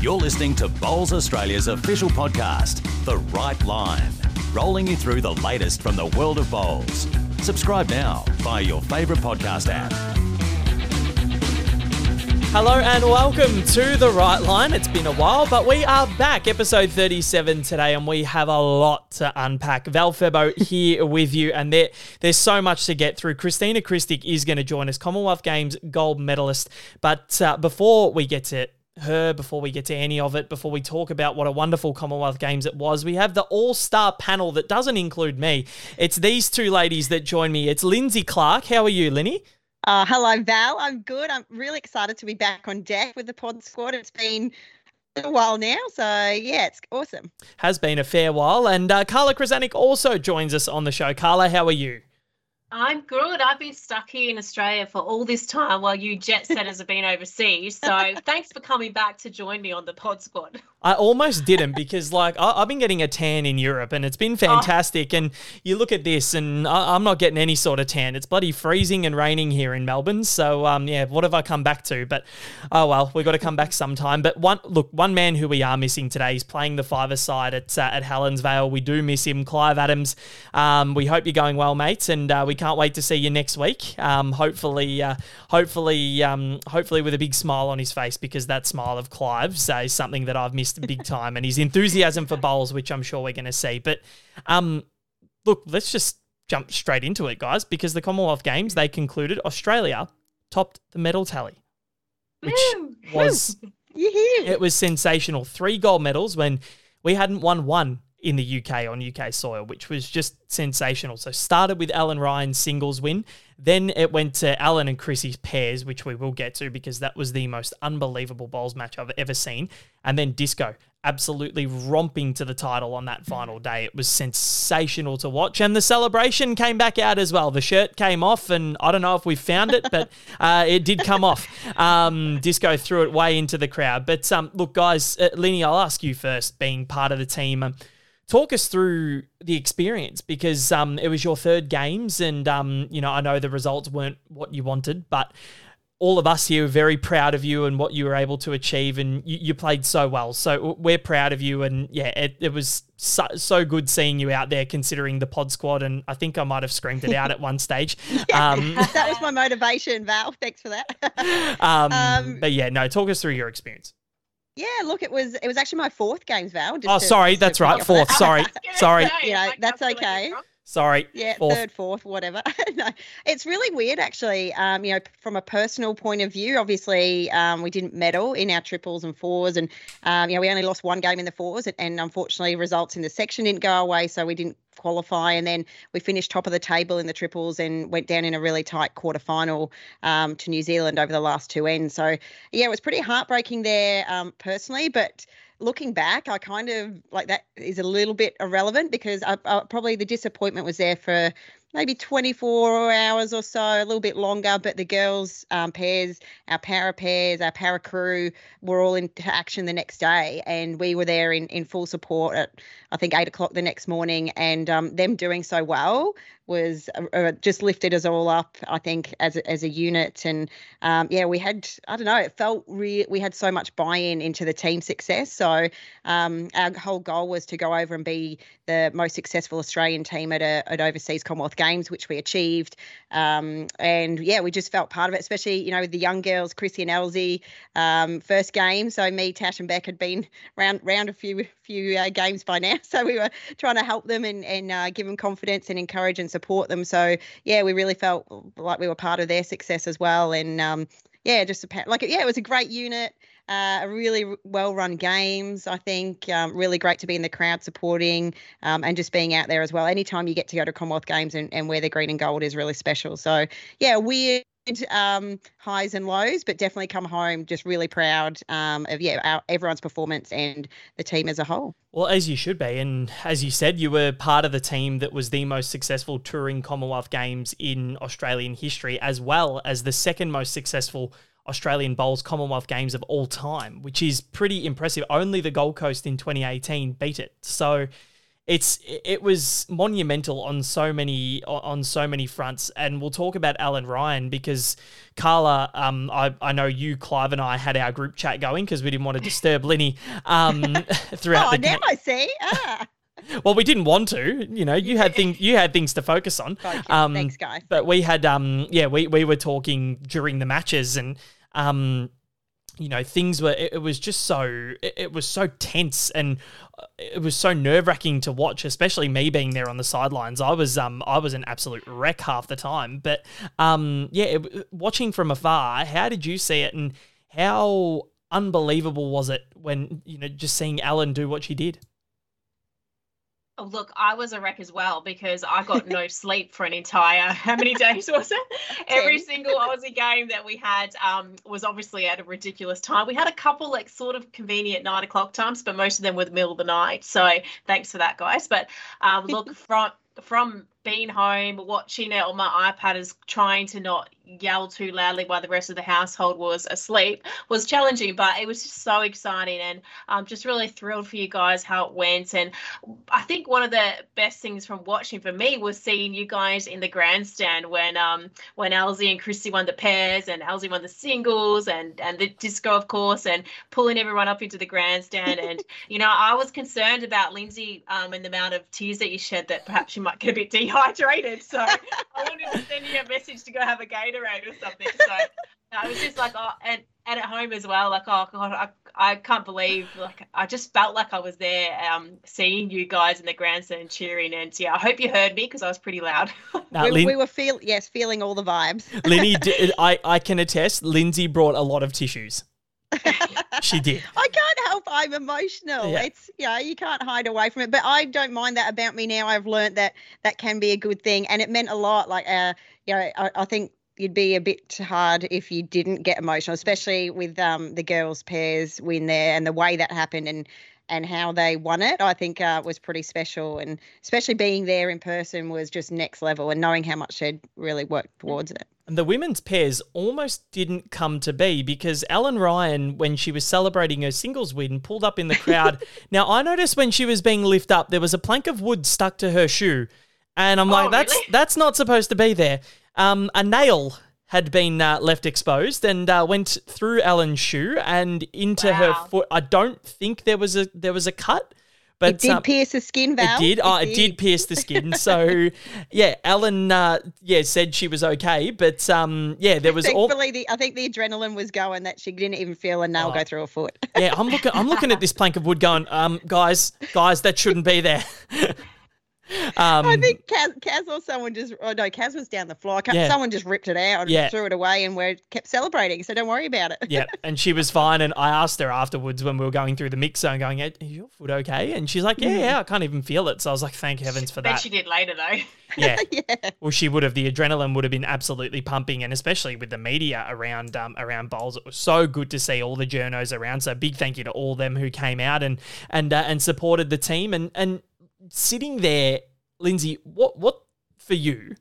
You're listening to Bowls Australia's official podcast, The Right Line, rolling you through the latest from the world of bowls. Subscribe now via your favourite podcast app. Hello and welcome to The Right Line. It's been a while, but we are back, episode 37 today, and we have a lot to unpack. Val Febbo here with you, and there, there's so much to get through. Kristina Krstic is going to join us, Commonwealth Games gold medalist. But uh, before we get to her, before we get to any of it, before we talk about what a wonderful Commonwealth Games it was, we have the all star panel that doesn't include me. It's these two ladies that join me. It's Lynsey Clarke. How are you, Linny? Uh, hello, Val. I'm good. I'm really excited to be back on deck with the pod squad. It's been a while now, so yeah, it's awesome. Has been a fair while. And uh, Carla Krizanic also joins us on the show. Carla, how are you? I'm good. I've been stuck here in Australia for all this time while you jet setters have been overseas. So thanks for coming back to join me on the pod squad. I almost didn't because, like, I, have been getting a tan in Europe and it's been fantastic. Oh. And you look at this, and I, am not getting any sort of tan. It's bloody freezing and raining here in Melbourne. So, um, yeah, what have I come back to? But oh well, we've got to come back sometime. But one look, one man who we are missing today is playing the five side at uh, at Helensvale. We do miss him, Clive Adams. Um, we hope you're going well, mates, and uh, we can't wait to see you next week. Um, hopefully, uh, hopefully, um, hopefully with a big smile on his face because that smile of Clive's uh, is something that I've missed big time, and his enthusiasm for bowls, which I'm sure we're going to see. But um, look, let's just jump straight into it, guys, because the Commonwealth Games they concluded Australia topped the medal tally, which was it was sensational. Three gold medals when we hadn't won one in the UK on UK soil, which was just sensational. So started with Ellen Ryan's singles win, then it went to Ellen and Chrissy's pairs, which we will get to because that was the most unbelievable bowls match I've ever seen, and then Disco absolutely romping to the title on that final day. It was sensational to watch, and the celebration came back out as well. The shirt came off, and I don't know if we found it, but uh, it did come off. Um, Disco threw it way into the crowd. But um, look, guys, uh, Lenny, I'll ask you first, being part of the team. Um, talk us through the experience because um, it was your third games, and um, you know I know the results weren't what you wanted, but all of us here are very proud of you and what you were able to achieve, and you, you played so well. So we're proud of you, and yeah, it, it was so, so, good seeing you out there, considering the pod squad. And I think I might have screamed it out at one stage. yeah, um, that was my motivation, Val. Thanks for that. um, um, but yeah, no, talk us through your experience. Yeah, look, it was it was actually my fourth games, Val. oh, to, sorry, that's right, fourth. Sorry, sorry. You know, that's okay. Sorry. Yeah, fourth. third, fourth, whatever. no, it's really weird, actually. Um, you know, from a personal point of view, obviously, um, we didn't medal in our triples and fours, and um, you know, we only lost one game in the fours, and, and unfortunately, results in the section didn't go away, so we didn't qualify. And then we finished top of the table in the triples and went down in a really tight quarter final um, to New Zealand over the last two ends. So, yeah, it was pretty heartbreaking there um, personally. But looking back, I kind of like that is a little bit irrelevant because I, I, probably the disappointment was there for maybe 24 hours or so, a little bit longer. But the girls' um, pairs, our para pairs, our para crew were all into action the next day. And we were there in, in full support at, I think, eight o'clock the next morning. And um, them doing so well was uh, uh, just lifted us all up, I think, as a, as a unit. And um, yeah, we had, I don't know, it felt real. We had so much buy in into the team success. So um, our whole goal was to go over and be the most successful Australian team at, a, at overseas Commonwealth Games, which we achieved. Um, and yeah, we just felt part of it, especially, you know, with the young girls, Chrissy and Elsie, um, first game. So me, Tash, and Beck had been round, round a few, few uh, games by now. So we were trying to help them and, and uh, give them confidence and encourage and support them. So yeah, we really felt like we were part of their success as well. And um, yeah, just a, like yeah, it was a great unit. Uh, really well run games, I think. Um, really great to be in the crowd supporting um, and just being out there as well. Anytime you get to go to Commonwealth Games and, and wear the green and gold is really special. So, yeah, weird um, highs and lows, but definitely come home just really proud um, of yeah our, everyone's performance and the team as a whole. Well, as you should be, and as you said, you were part of the team that was the most successful touring Commonwealth Games in Australian history, as well as the second most successful Australian Bowls Commonwealth Games of all time, which is pretty impressive. Only the Gold Coast in 2018 beat it. So it's it was monumental on so many on so many fronts and we'll talk about Ellen Ryan because Carla um I, I know you Clive and I had our group chat going because we didn't want to disturb Linny um throughout the game. oh, the now. I see. Ah, Well, we didn't want to, you know. You had things you had things to focus on. Um, Thanks, guys. But we had um yeah, we we were talking during the matches and um you know things were it, it was just so it, it was so tense and uh, it was so nerve-wracking to watch especially me being there on the sidelines. I was um i was an absolute wreck half the time but um yeah it, watching from afar how did you see it and how unbelievable was it when you know just seeing ellen do what she did look, I was a wreck as well because I got no sleep for an entire how many days was it? Every single Aussie game that we had um, was obviously at a ridiculous time. We had a couple like sort of convenient nine o'clock times, but most of them were the middle of the night. So thanks for that, guys. But um, look from from being home, watching it on my iPad is trying to not yell too loudly while the rest of the household was asleep was challenging, but it was just so exciting and I'm just really thrilled for you guys how it went. And I think one of the best things from watching for me was seeing you guys in the grandstand when um when Elsie and Christy won the pairs and Elsie won the singles and and the disco of course and pulling everyone up into the grandstand and you know I was concerned about Lynsey um and the amount of tears that you shed that perhaps you might get a bit dehydrated so I wanted to send you a message to go have a Gatorade or something so I was just like oh and and at home as well like oh god I, I can't believe like I just felt like I was there um seeing you guys in the grandstand cheering and yeah I hope you heard me because I was pretty loud Now, we, Lin- we were feel yes, feeling all the vibes. Linny, I can attest, Lynsey brought a lot of tissues. She did. I can't help. I'm emotional. Yeah. It's you know you can't hide away from it. But I don't mind that about me now. I've learned that that can be a good thing, and it meant a lot. Like uh, you know, I, I think you'd be a bit hard if you didn't get emotional, especially with um the girls pairs win there and the way that happened and and how they won it. I think uh, was pretty special, and especially being there in person was just next level, and knowing how much they'd really worked towards it. And the women's pairs almost didn't come to be because Ellen Ryan, when she was celebrating her singles win, pulled up in the crowd. now, I noticed when she was being lifted up, there was a plank of wood stuck to her shoe. And I'm like, Oh, that's really? that's not supposed to be there. Um, a nail had been uh, left exposed and uh, went through Ellen's shoe and into her foot. I don't think there was a there was a cut, but it did um, pierce the skin, Val. it did. Oh, it did pierce the skin. So, yeah, Ellen, uh, yeah, said she was okay, but um, yeah, there was all. The I think the adrenaline was going that she didn't even feel a nail Oh. go through her foot. Yeah, I'm looking. I'm looking at this plank of wood, going, um, guys, guys, that shouldn't be there. Um, I think Kaz, Kaz or someone just, oh no, Kaz was down the floor. Ca- Yeah. Someone just ripped it out and Yeah. threw it away, and we kept celebrating. So don't worry about it. yeah, and she was fine. And I asked her afterwards when we were going through the mix zone, going, "Is your foot okay?" And she's like, "Yeah, yeah, I can't even feel it." So I was like, "Thank heavens for bet that." she did later though Yeah. yeah. Well, she would have. The adrenaline would have been absolutely pumping, and especially with the media around um, around bowls, it was so good to see all the journos around. So big thank you to all them who came out and and uh, and supported the team. And and sitting there, Lynsey, what what for you?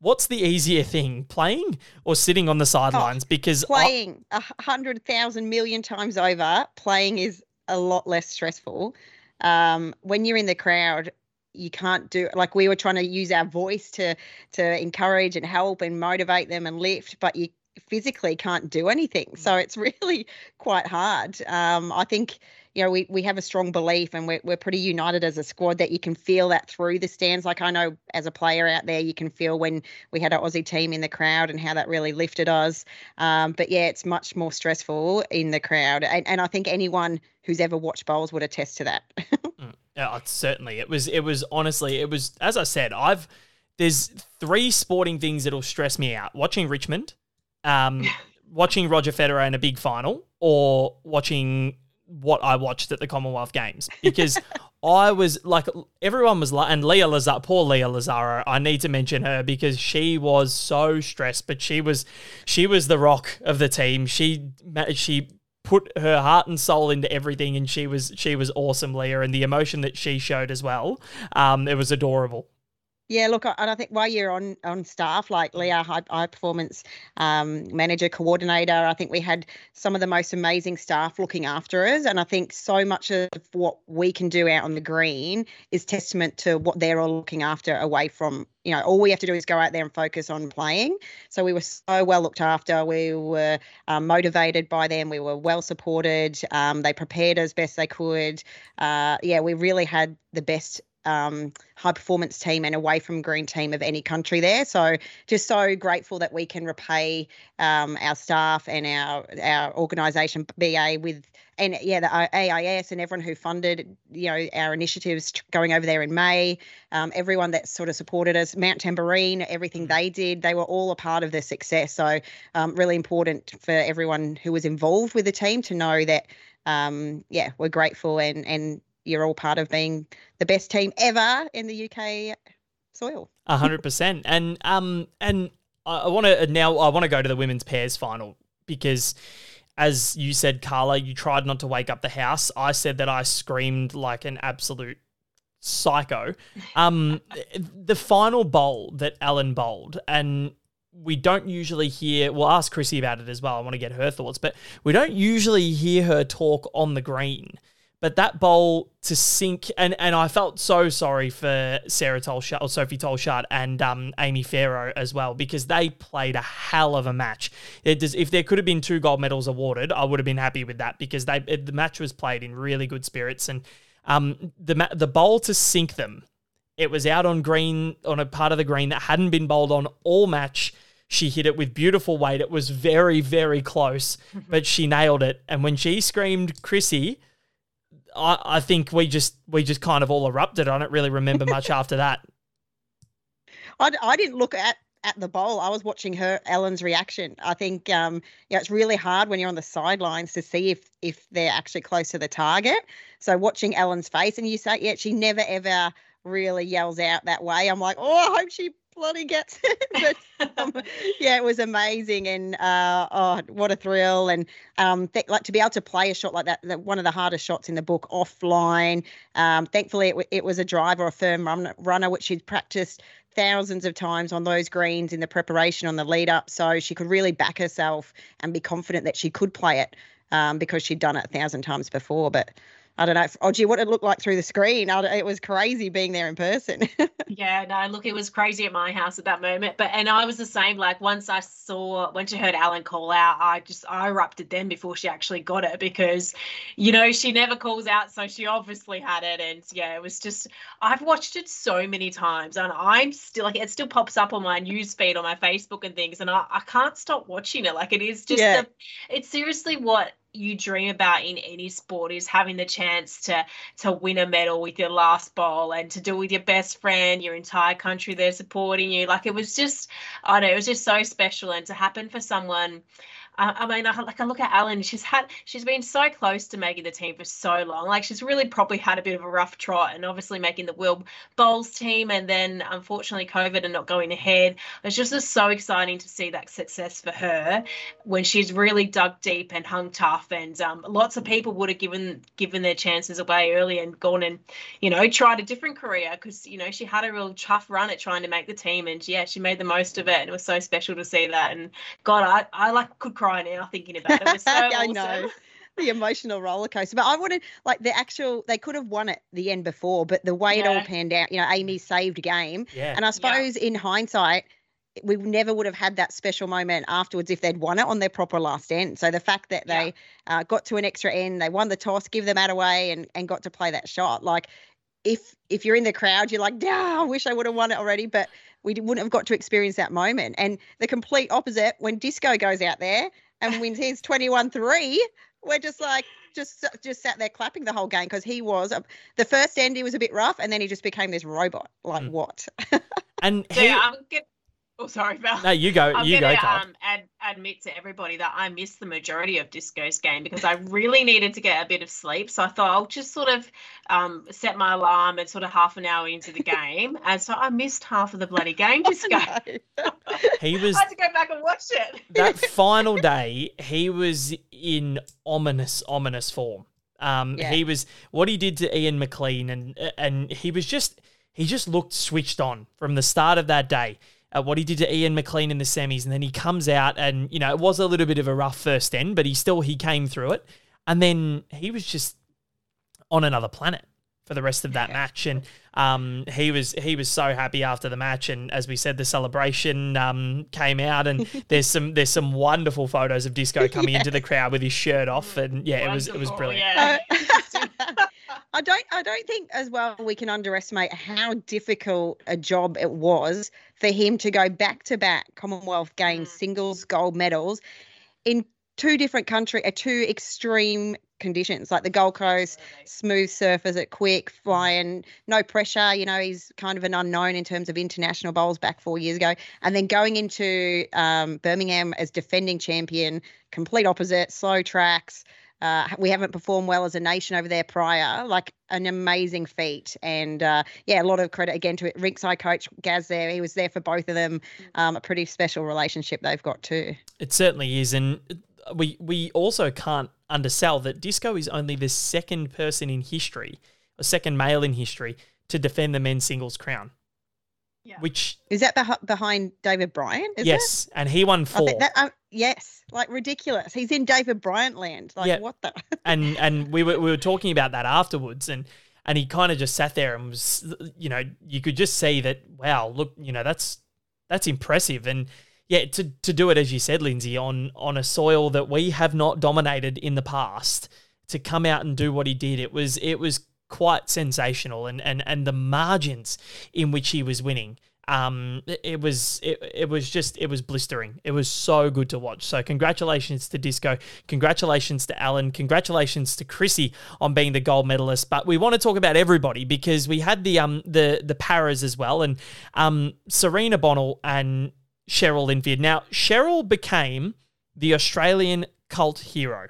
What's the easier thing, playing or sitting on the sidelines? because Playing a hundred thousand million times over, playing is a lot less stressful. Um, when you're in the crowd, you can't do like we were trying to use our voice to to encourage and help and motivate them and lift, but you physically can't do anything. So it's really quite hard. Um, I think you know we we have a strong belief and we're we're pretty united as a squad that you can feel that through the stands. Like I know as a player out there, you can feel when we had our Aussie team in the crowd and how that really lifted us. Um, but yeah, it's much more stressful in the crowd, and and I think anyone who's ever watched bowls would attest to that. Yeah, certainly. It was. It was honestly. It was. As I said, I've. There's three sporting things that'll stress me out: watching Richmond, um, watching Roger Federer in a big final, or watching what I watched at the Commonwealth Games. Because I was like, everyone was like, and Leah Lazaro, poor Leah Lazaro. I need to mention her because she was so stressed, but she was, she was the rock of the team. She she put her heart and soul into everything and she was she was awesome leah and the emotion that she showed as well um it was adorable Yeah, look, and I think while you're on on staff, like Leah, high, high performance um, manager, coordinator, I think we had some of the most amazing staff looking after us, and I think so much of what we can do out on the green is testament to what they're all looking after away from. You know, all we have to do is go out there and focus on playing. So we were so well looked after. We were um, motivated by them. We were well supported. Um, they prepared as best they could. Uh, yeah, we really had the best um, high performance team and away from green team of any country there. So just so grateful that we can repay um, our staff and our our organisation BA with and yeah the AIS and everyone who funded you know our initiatives going over there in May. Um, everyone that sort of supported us, Mount Tamborine, everything they did, they were all a part of the success. So um, really important for everyone who was involved with the team to know that um, yeah we're grateful and and you're all part of being the best team ever in the UK soil. A hundred percent. And um and I want to now I want to go to the women's pairs final because as you said, Carla, you tried not to wake up the house. I said that I screamed like an absolute psycho. Um the final bowl that Ellen bowled and we don't usually hear we'll ask Chrissy about it as well. I want to get her thoughts, but we don't usually hear her talk on the green. But that bowl to sink, and, and I felt so sorry for Sarah Tolchard or Sophie Tolchard and um, Amy Pharaoh as well because they played a hell of a match. Does, if there could have been two gold medals awarded, I would have been happy with that because they the match was played in really good spirits and um, the the bowl to sink them. It was out on green on a part of the green that hadn't been bowled on all match. She hit it with beautiful weight. It was very very close, but she nailed it. And when she screamed, "Chrissy!" I, I think we just we just kind of all erupted. I don't really remember much after that. I, I didn't look at at the bowl. I was watching her Ellen's reaction. I think um, yeah, it's really hard when you're on the sidelines to see if if they're actually close to the target. So watching Ellen's face, and you say, yeah, she never ever really yells out that way. I'm like, oh, I hope she bloody gets it. but, um, yeah, it was amazing, and uh, oh, what a thrill! And um, th- like to be able to play a shot like that, the, one of the hardest shots in the book offline. Um, thankfully, it, w- it was a driver, a firm run- runner, which she'd practiced thousands of times on those greens in the preparation on the lead up, so she could really back herself and be confident that she could play it um, because she'd done it a thousand times before. But I don't know, oh gee, what it looked like through the screen. it was crazy being there in person. yeah, no, look, it was crazy at my house at that moment. But and I was the same. Like once I saw, once you heard Ellen call out, I just I erupted then before she actually got it because, you know, she never calls out, so she obviously had it. And yeah, it was just I've watched it so many times, and I'm still like it still pops up on my news feed on my Facebook and things, and I, I can't stop watching it. Like it is just yeah. it's seriously what you dream about in any sport is having the chance to to win a medal with your last bowl and to do it with your best friend your entire country there supporting you. Like it was just i don't know it was just so special and to happen for someone I mean, I, like I look at Ellen, she's had, she's been so close to making the team for so long. Like she's really probably had a bit of a rough trot, and obviously making the World Bowls team, and then unfortunately COVID and not going ahead. It's just so exciting to see that success for her when she's really dug deep and hung tough. And um, lots of people would have given given their chances away early and gone and you know tried a different career because you know she had a real tough run at trying to make the team, and yeah, she made the most of it, and it was so special to see that. And God, I I like could cry now thinking about it. it was so I awesome. know the emotional roller coaster. But I wanted like the actual they could have won it the end before, but the way yeah. it all panned out, you know, Amy saved game. Yeah. And I suppose yeah. in hindsight, we never would have had that special moment afterwards if they'd won it on their proper last end. So the fact that they yeah. uh, got to an extra end, they won the toss, give them mat away, and and got to play that shot. Like if if you're in the crowd, you're like, "Yeah, I wish I would have won it already." But we wouldn't have got to experience that moment. And the complete opposite when Disco goes out there and wins his 21 3, we're just like, just just sat there clapping the whole game because he was a, the first end he was a bit rough and then he just became this robot like mm. what and he, yeah, I'm good. Oh, sorry, Val. No, you go. I'm you gonna, go, um, ad- admit to everybody that I missed the majority of Disco's game because I really needed to get a bit of sleep. So I thought I'll just sort of um, set my alarm at sort of half an hour into the game, and so I missed half of the bloody game. Disco. he was. I had to go back and watch it. that final day, he was in ominous, ominous form. Um, yeah. he was what he did to Ian McLean, and and he was just he just looked switched on from the start of that day. Uh, what he did to Ian McLean in the semis, and then he comes out and you know it was a little bit of a rough first end, but he still he came through it, and then he was just on another planet for the rest of that match. And um, he was he was so happy after the match. And as we said, the celebration um, came out, and there's some there's some wonderful photos of Disco coming yeah. into the crowd with his shirt off, and yeah, wonderful, it was it was brilliant. Yeah. I don't I don't think as well we can underestimate how difficult a job it was for him to go back to back Commonwealth Games mm. singles gold medals in two different country, uh, two extreme conditions, like the Gold Coast, smooth surfers at quick, flying, no pressure. You know, he's kind of an unknown in terms of international bowls back four years ago. And then going into um, Birmingham as defending champion, complete opposite, slow tracks. Uh, we haven't performed well as a nation over there prior. Like an amazing feat, and uh, yeah, a lot of credit again to it. Rinkside coach Gaz there. He was there for both of them. Mm. Um, a pretty special relationship they've got too. It certainly is, and we we also can't undersell that Disco is only the second person in history, a second male in history, to defend the men's singles crown. Yeah. Which is that beh- behind David Bryant? yes, it? and he won four. That, um, yes, like ridiculous. He's in David Bryant land. Like yeah. what the? and and we were we were talking about that afterwards, and and he kind of just sat there and was, you know, you could just see that. Wow, look, you know, that's that's impressive, and yeah, to, to do it as you said, Lynsey, on on a soil that we have not dominated in the past, to come out and do what he did, it was it was quite sensational, and and and the margins in which he was winning. Um, it, was it, it was just it was blistering. It was so good to watch. So congratulations to Disco, congratulations to Ellen, congratulations to Chrissy on being the gold medalist. But we want to talk about everybody because we had the um the the paras as well, and um Sarina Bonnell and Cheryl Linfield. Now, Cheryl became the Australian cult hero.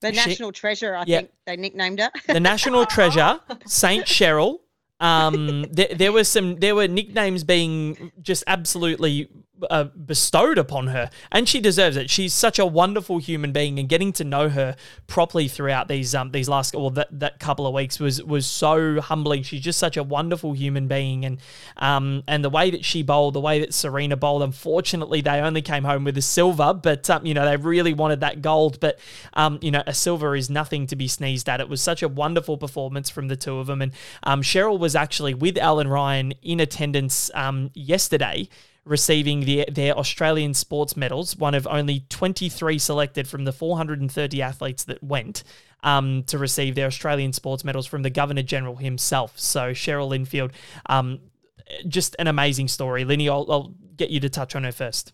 The she, national treasure, I yeah, think they nicknamed her. the national treasure, Saint Cheryl. Um, there, there was some, there were nicknames being just absolutely uh, bestowed upon her, and she deserves it. She's such a wonderful human being, and getting to know her properly throughout these um these last or that, that couple of weeks was was so humbling. She's just such a wonderful human being, and um and the way that she bowled, the way that Serena bowled. Unfortunately, they only came home with a silver, but um, you know they really wanted that gold, but um you know a silver is nothing to be sneezed at. It was such a wonderful performance from the two of them, and um Cheryl was actually with Ellen Ryan in attendance um yesterday receiving the, their Australian sports medals, one of only 23 selected from the 430 athletes that went um, to receive their Australian sports medals from the Governor General himself. So Cheryl Linfield, um, just an amazing story. Linny, I'll, I'll get you to touch on her first.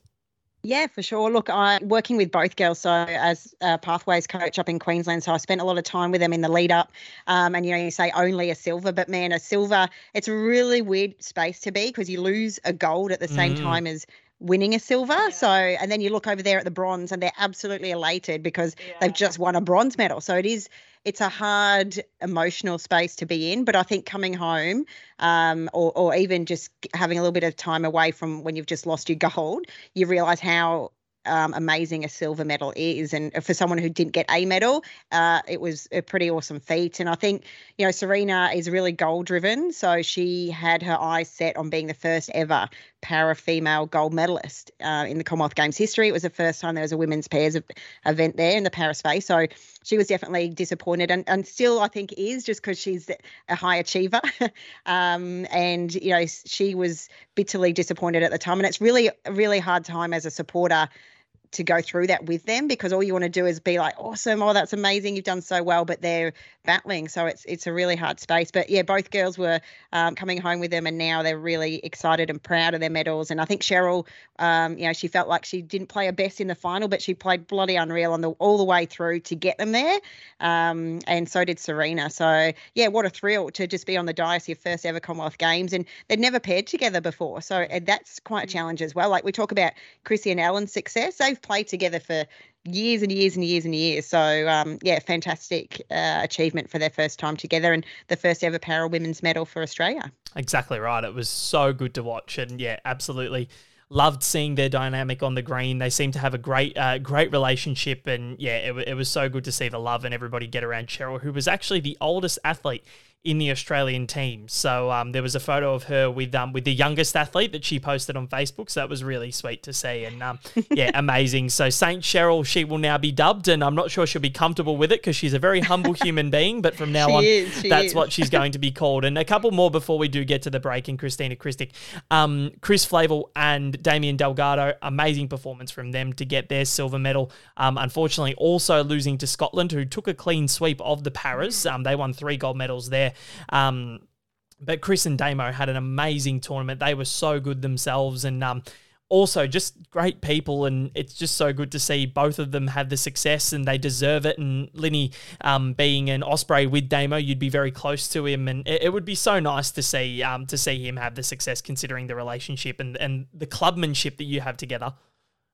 Yeah, for sure. Look, I'm working with both girls. So, as a pathways coach up in Queensland, so I spent a lot of time with them in the lead up. Um, and you know, you say only a silver, but man, a silver, it's a really weird space to be because you lose a gold at the same mm. time as winning a silver. Yeah. So, and then you look over there at the bronze, and they're absolutely elated because yeah. they've just won a bronze medal. So it is it's a hard emotional space to be in. But I think coming home, um, or or even just having a little bit of time away from when you've just lost your gold, you realise how um, amazing a silver medal is. And for someone who didn't get a medal, uh, it was a pretty awesome feat. And I think, you know, Sarina is really goal driven. So she had her eyes set on being the first ever para female gold medalist uh, in the Commonwealth Games history. It was the first time there was a women's pairs event there in the para space. So she was definitely disappointed and, and still, I think, is just because she's a high achiever. um, and, you know, she was bitterly disappointed at the time. And it's really, really hard time as a supporter to go through that with them because all you want to do is be like, awesome, oh, that's amazing, you've done so well, but they're battling, so it's it's a really hard space. But yeah, both girls were um, coming home with them, and now they're really excited and proud of their medals. And I think Cheryl, um, you know, she felt like she didn't play her best in the final, but she played bloody unreal on the all the way through to get them there, um, and so did serena So yeah, what a thrill to just be on the dais your first ever Commonwealth Games, and they'd never paired together before, so that's quite a challenge as well. Like we talk about Chrissy and ellen's success, they've played together for years and years and years and years. So um, yeah, fantastic uh, achievement for their first time together and the first ever para women's medal for Australia. Exactly right. It was so good to watch, and yeah, absolutely loved seeing their dynamic on the green. They seem to have a great, uh, great relationship, and yeah, it, it was so good to see the love and everybody get around Cheryl, who was actually the oldest athlete in the Australian team. So um, there was a photo of her with um, with the youngest athlete that she posted on Facebook. So that was really sweet to see, and um, yeah, amazing. So Saint Cheryl, she will now be dubbed, and I'm not sure she'll be comfortable with it because she's a very humble human being. But from now She on, is, that's is. what she's going to be called. And a couple more before we do get to the break. And Kristina Krstic, um, Chris Flavel and Damien Delgado, amazing performance from them to get their silver medal. Um, unfortunately, also losing to Scotland, who took a clean sweep of the Paras. Um, they won three gold medals there. Um, but Chris and Damo had an amazing tournament. They were so good themselves, and um, also just great people. And it's just so good to see both of them have the success, and they deserve it. And Linny, um, being an Osprey with Damo, you'd be very close to him, and it, it would be so nice to see um, to see him have the success, considering the relationship and and the clubmanship that you have together.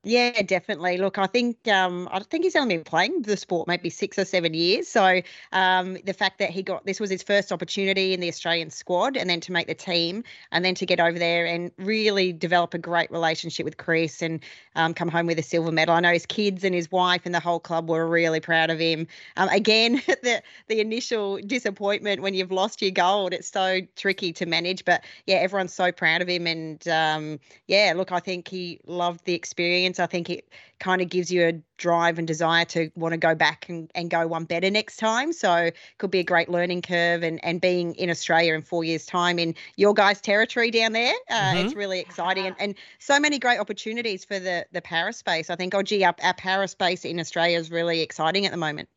Yeah, definitely. Look, I think um, I think he's only been playing the sport maybe six or seven years. So um, the fact that he got this was his first opportunity in the Australian squad, and then to make the team, and then to get over there and really develop a great relationship with Chris, and um, come home with a silver medal. I know his kids and his wife and the whole club were really proud of him. Um, again, the the initial disappointment when you've lost your gold, it's so tricky to manage. But yeah, everyone's so proud of him, and um, yeah, look, I think he loved the experience. I think it kind of gives you a drive and desire to want to go back and, and go one better next time. So could be a great learning curve and, and being in Australia in four years' time in your guys' territory down there. Uh, It's really exciting and, and so many great opportunities for the, the para space. I think, oh, gee, our, our para space in Australia is really exciting at the moment.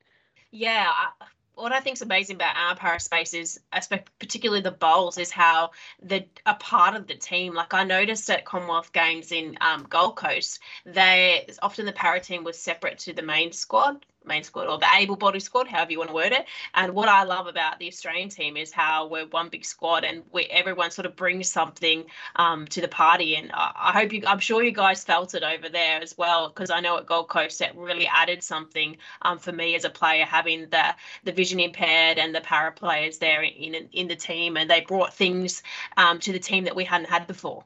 Yeah, I- what I think is amazing about our paraspace is, particularly the bowls, is how they're a part of the team. Like I noticed at Commonwealth Games in um, Gold Coast, they often the para team was separate to the main squad, main squad or the able-bodied squad, however you want to word it. And what I love about the Australian team is how we're one big squad and we everyone sort of brings something um, to the party. And I, I hope you, I'm sure you guys felt it over there as well, because I know at Gold Coast that really added something um, for me as a player having the the vision impaired and the para players there in in, in the team, and they brought things um, to the team that we hadn't had before.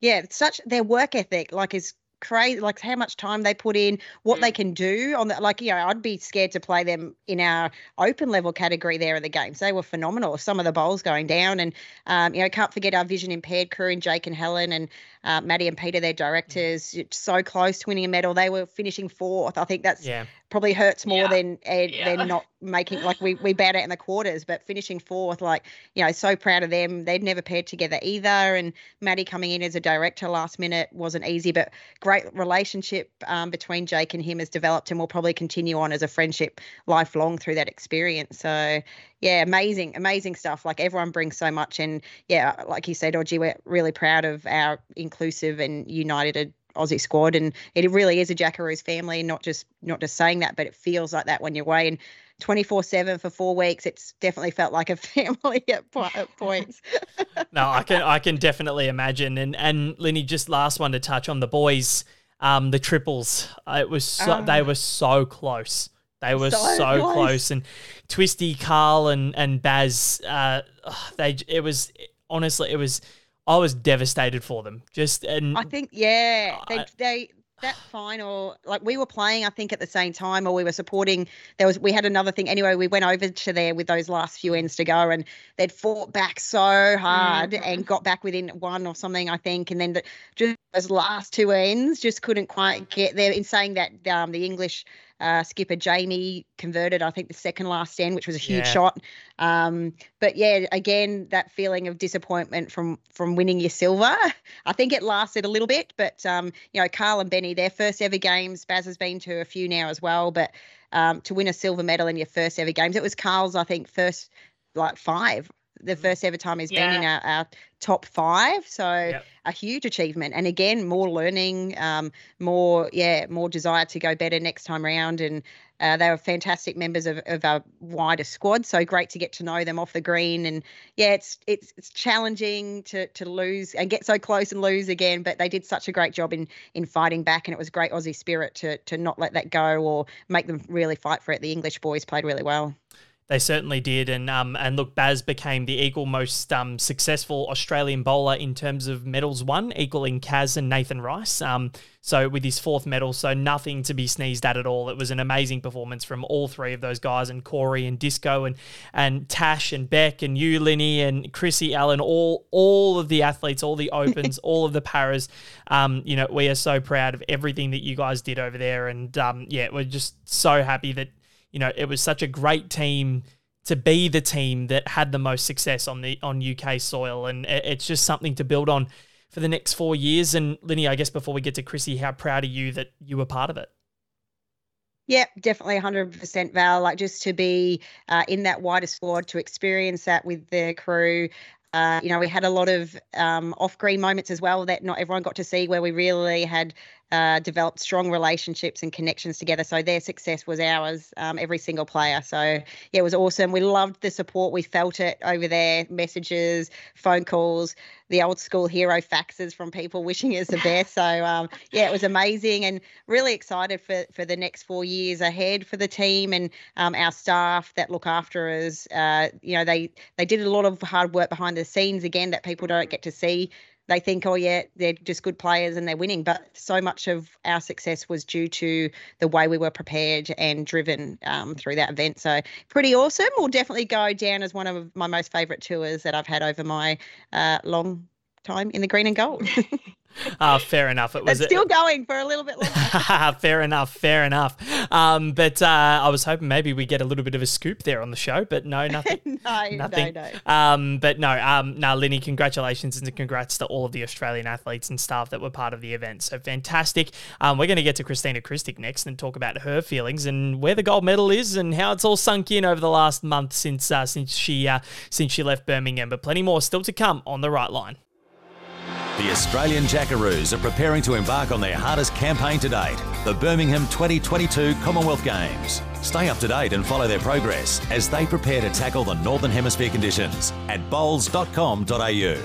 Yeah, such their work ethic, like is crazy like how much time they put in what they Mm. can do on the like you know i'd be scared to play them in our open level category there in the games. They were phenomenal. Some of the bowls going down and um, you know can't forget our vision impaired crew and jake and helen and uh, maddie and peter their directors. It's so close to winning a medal. They were finishing fourth. I think that's Yeah. Probably hurts more Yeah. than uh, Yeah. than not making like we we out in the quarters but finishing fourth like you know so proud of them they'd never paired together either and maddie coming in as a director last minute wasn't easy but great relationship um, between Jake and him has developed and will probably continue on as a friendship lifelong through that experience. So, yeah, amazing, amazing stuff. Like everyone brings so much. And yeah, like you said, Odgie, we're really proud of our inclusive and united Aussie squad. And it really is a Jackaroos family, not just not just saying that, but it feels like that when you're away. And 24 7 for four weeks, it's definitely felt like a family at, po- at points. No, I can I can definitely imagine. And and Linny, just last one to touch on the boys, um, the triples. Uh, It was so, they Ah. were so close. They were so, So close. close. and Twisty, Carl, and and Baz. Uh, they it was honestly it was. I was devastated for them. Just and I think, yeah, they, I- they that final, like we were playing, I think at the same time, or we were supporting. There was we had another thing anyway. We went over to there with those last few ends to go, and they'd fought back so hard Mhm. and got back within one or something, I think, and then the, just those last two ends just couldn't quite get there. In saying that, um, the English. Uh, skipper Jamie converted, I think, the second last end, which was a huge Yeah. shot. Um, but yeah, again, that feeling of disappointment from from winning your silver. I think it lasted a little bit, but um, you know, Carl and Benny, their first ever games. Baz has been to a few now as well, but um, to win a silver medal in your first ever games, it was Carl's, I think, first like five. The first ever time he's been in our, our top five, so Yep. a huge achievement. And again, more learning, um, more yeah, more desire to go better next time round. And uh, they were fantastic members of, of our wider squad. So great to get to know them off the green. And yeah, it's it's it's challenging to to lose and get so close and lose again. But they did such a great job in in fighting back, and it was great Aussie spirit to to not let that go or make them really fight for it. The English boys played really well. They certainly did, and um, and look, Baz became the equal most um, successful Australian bowler in terms of medals won, equaling Kaz and Nathan Rice. Um, so with his fourth medal, so nothing to be sneezed at at all. It was an amazing performance from all three of those guys, and Corey and Disco and and Tash and Beck and you, Linny and Chrissy Allen, all all of the athletes, all the opens, all of the paras. Um, you know, we are so proud of everything that you guys did over there, and um, yeah, we're just so happy that you know, it was such a great team to be the team that had the most success on the on UK soil, and it's just something to build on for the next four years. And Linny, I guess before we get to Chrissy, how proud are you that you were part of it? Yeah, definitely 100% Val. Like just to be uh, in that wider squad, to experience that with the crew. Uh, you know, we had a lot of um, off green moments as well that not everyone got to see where we really had uh, developed strong relationships and connections together. So their success was ours, um, every single player. So yeah, it was awesome. We loved the support. We felt it over there, messages, phone calls, the old school hero faxes from people wishing us the best. So um, yeah, it was amazing and really excited for for the next four years ahead for the team and um, our staff that look after us. Uh, you know, they they did a lot of hard work behind the scenes again that people don't get to see they think, oh, yeah, they're just good players and they're winning. But so much of our success was due to the way we were prepared and driven um, through that event. So pretty awesome. Will definitely go down as one of my most favourite tours that I've had over my uh, long time in the green and gold. uh, fair enough. It was it's still going for a little bit longer. fair enough. Fair enough. Um, but uh, I was hoping maybe we get a little bit of a scoop there on the show, but no, nothing. no, nothing. no, no. Um, but no, um, now, Linny, congratulations and congrats to all of the Australian athletes and staff that were part of the event. So fantastic. Um, we're going to get to Kristina Krstic next and talk about her feelings and where the gold medal is and how it's all sunk in over the last month since uh, since she uh, since she left Birmingham. But plenty more still to come on the right line. The Australian Jackaroos are preparing to embark on their hardest campaign to date, the Birmingham 2022 Commonwealth Games. Stay up to date and follow their progress as they prepare to tackle the Northern Hemisphere conditions at bowls.com.au.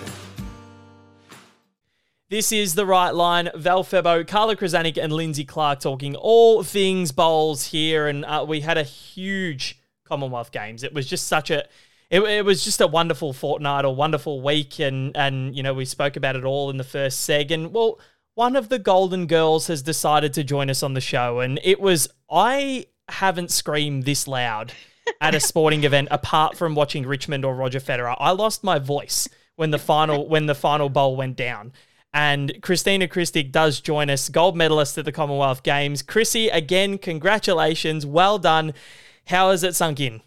This is the right line. Val Febbo, Carla Krizanic, and Lynsey Clarke talking all things bowls here. And uh, we had a huge Commonwealth Games. It was just such a it, it was just a wonderful fortnight or wonderful week, and and you know we spoke about it all in the first seg, and well, one of the Golden Girls has decided to join us on the show, and it was I haven't screamed this loud at a sporting event apart from watching Richmond or Roger Federer. I lost my voice when the final when the final bowl went down. And Kristina Krstic does join us, gold medalist at the Commonwealth Games. Chrissy, again, congratulations. Well done. How has it sunk in?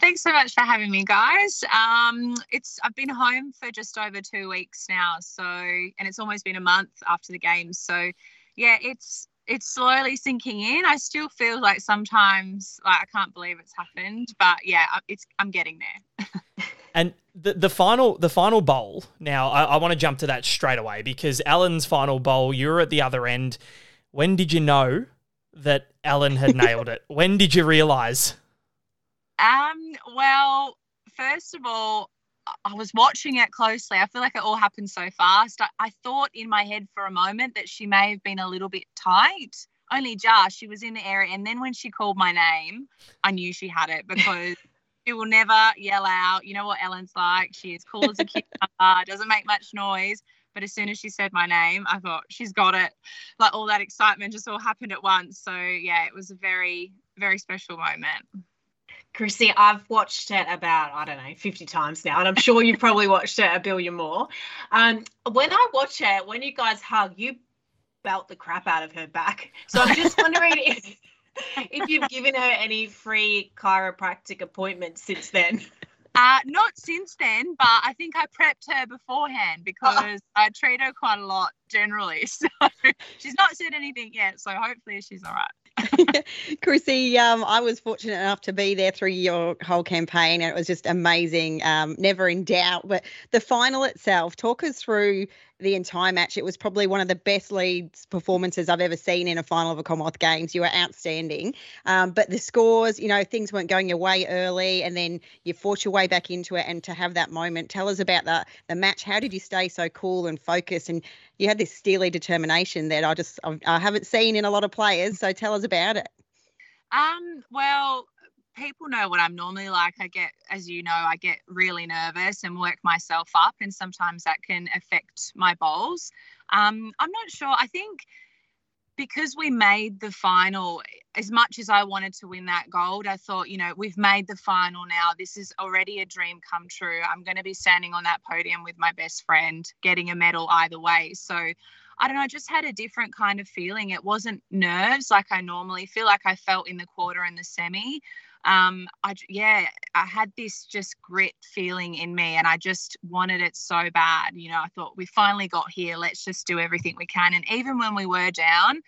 Thanks so much for having me, guys. Um, it's I've been home for just over two weeks now, so and it's almost been a month after the games. So, yeah, it's it's slowly sinking in. I still feel like sometimes like I can't believe it's happened, but yeah, it's I'm getting there. and the the final the final bowl. Now, I, I want to jump to that straight away because Ellen's final bowl. You're at the other end. When did you know that Ellen had nailed it? When did you realize? Um, well, first of all, I was watching it closely. I feel like it all happened so fast. I, I, thought in my head for a moment that she may have been a little bit tight, only just. She was in the area. And then when she called my name, I knew she had it because she will never yell out. You know what Ellen's like? She is cool as a cucumber, doesn't make much noise. But as soon as she said my name, I thought she's got it. Like all that excitement just all happened at once. So yeah, it was a very, very special moment. Chrissy, I've watched it about, I don't know, 50 times now, and I'm sure you've probably watched it a billion more. Um, when I watch it, when you guys hug, you belt the crap out of her back. So I'm just wondering if, if you've given her any free chiropractic appointments since then. Uh, not since then, but I think I prepped her beforehand because oh. I treat her quite a lot generally. So she's not said anything yet. So hopefully she's all right. Chrissy, um, I was fortunate enough to be there through your whole campaign, and it was just amazing. Um, never in doubt. But the final itself, talk us through the entire match. It was probably one of the best leads performances I've ever seen in a final of a Commonwealth Games. You were outstanding. Um, but the scores, you know, things weren't going your way early, and then you fought your way back into it. And to have that moment, tell us about the the match. How did you stay so cool and focused? And you had this steely determination that I just I haven't seen in a lot of players. So tell us about it. Um. Well, people know what I'm normally like. I get, as you know, I get really nervous and work myself up, and sometimes that can affect my bowls. Um, I'm not sure. I think because we made the final, as much as I wanted to win that gold, I thought, you know, we've made the final now. This is already a dream come true. I'm going to be standing on that podium with my best friend, getting a medal either way. So I don't know, I just had a different kind of feeling. It wasn't nerves like I normally feel like I felt in the quarter and the semi um, I yeah, I had this just grit feeling in me, and I just wanted it so bad. You know, I thought we finally got here. Let's just do everything we can. And even when we were down,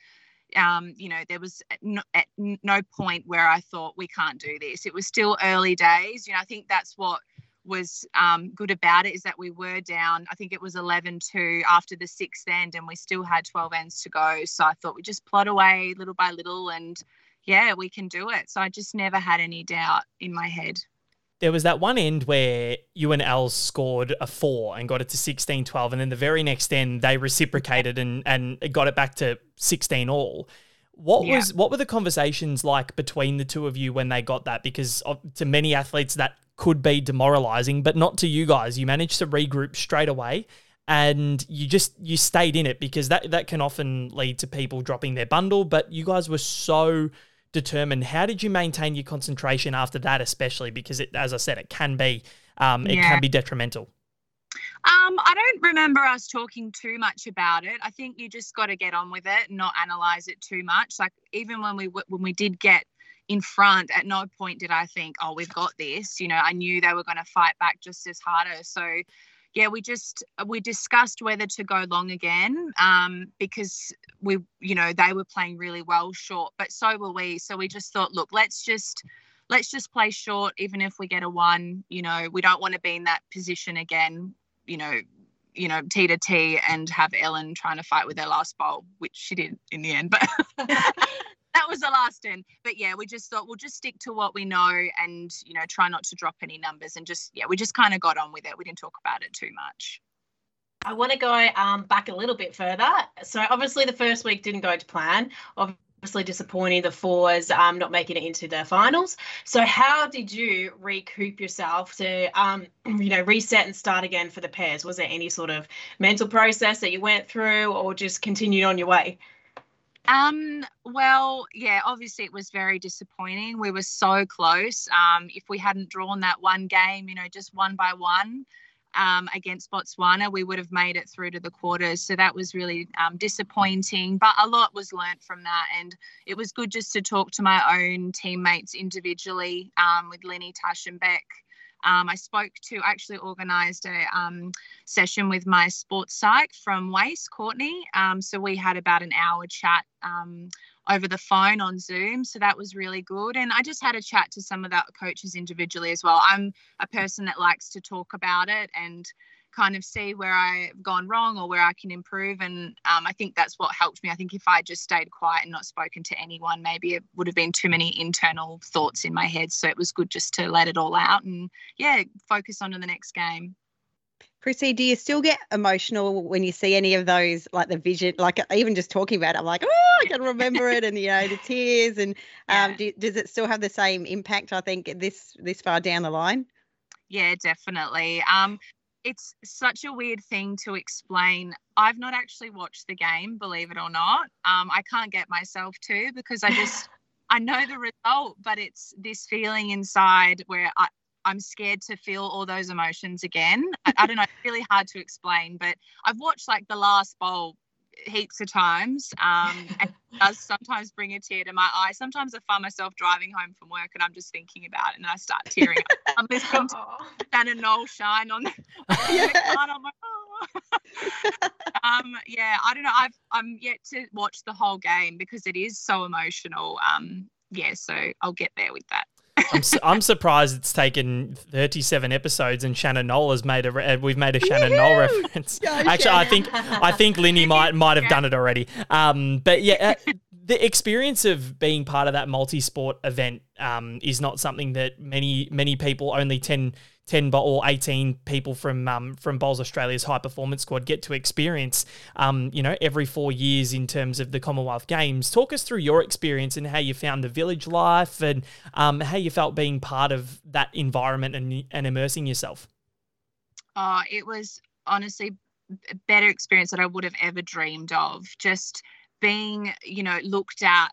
um, you know, there was no, at no point where I thought we can't do this. It was still early days. You know, I think that's what was um, good about it is that we were down. I think it was 11-2 after the sixth end, and we still had 12 ends to go. So I thought we just plod away little by little and yeah, we can do it. So I just never had any doubt in my head. There was that one end where you and Els scored a four and got it to 16 12. And then the very next end, they reciprocated and, and got it back to 16 all. What yeah. was what were the conversations like between the two of you when they got that? Because to many athletes that could be demoralizing, but not to you guys. You managed to regroup straight away and you just you stayed in it because that that can often lead to people dropping their bundle. But you guys were so determined. How did you maintain your concentration after that, especially because it, as I said, it can be um, it yeah. can be detrimental. Um, I don't remember us talking too much about it. I think you just got to get on with it and not analyze it too much. Like even when we when we did get in front, at no point did I think, oh, we've got this. You know, I knew they were going to fight back just as harder. So yeah, we just we discussed whether to go long again um, because we, you know, they were playing really well short, but so were we. So we just thought, look, let's just let's just play short, even if we get a one. You know, we don't want to be in that position again. You know, you know, T to T and have Ellen trying to fight with her last bowl, which she did in the end. But that was the last end. But yeah, we just thought we'll just stick to what we know and, you know, try not to drop any numbers and just, yeah, we just kind of got on with it. We didn't talk about it too much. I want to go um, back a little bit further. So obviously the first week didn't go to plan. Obviously disappointing the fours um, not making it into the finals. So how did you recoup yourself to um, you know reset and start again for the pairs? Was there any sort of mental process that you went through, or just continued on your way? Um, well, yeah, obviously it was very disappointing. We were so close. Um, if we hadn't drawn that one game, you know, just one by one um, against Botswana, we would have made it through to the quarters. So that was really um, disappointing. But a lot was learnt from that. And it was good just to talk to my own teammates individually um, with Lenny, Tash, and Beck. Um, I spoke to, actually organised a um, session with my sports psych from WAIS, Courtney. Um, so we had about an hour chat um, over the phone on Zoom. So that was really good. And I just had a chat to some of the coaches individually as well. I'm a person that likes to talk about it and kind of see where I've gone wrong or where I can improve. And um, I think that's what helped me. I think if I just stayed quiet and not spoken to anyone, maybe it would have been too many internal thoughts in my head. So it was good just to let it all out and, yeah, focus on to the next game. Chrissy, do you still get emotional when you see any of those, like the vision, like even just talking about it? I'm like, oh, I can remember it, and you know the tears, and um, yeah. do, does it still have the same impact? I think this this far down the line. Yeah, definitely. Um, it's such a weird thing to explain. I've not actually watched the game, believe it or not. Um, I can't get myself to because I just I know the result, but it's this feeling inside where I, I'm scared to feel all those emotions again. I, I don't know, it's really hard to explain, but I've watched like the last bowl heaps of times. Um, and does sometimes bring a tear to my eye. Sometimes I find myself driving home from work and I'm just thinking about it and I start tearing up. I'm listening to Shannon Noll shine on the, yeah. I'm like, oh. um, yeah, I don't know. I've I'm yet to watch the whole game because it is so emotional. Um, yeah, so I'll get there with that. I'm, su- I'm surprised it's taken 37 episodes and Shannon Noll has made a re- uh, we've made a Shannon Noll reference. Actually, I think I think Linny might might have done it already. Um, but yeah, uh, the experience of being part of that multi-sport event um, is not something that many many people only 10, 10 or 18 people from um, from Bowls Australia's high performance squad get to experience um, you know every 4 years in terms of the Commonwealth Games. Talk us through your experience and how you found the village life and um, how you felt being part of that environment and, and immersing yourself. Oh it was honestly a better experience that I would have ever dreamed of. Just being, you know, looked at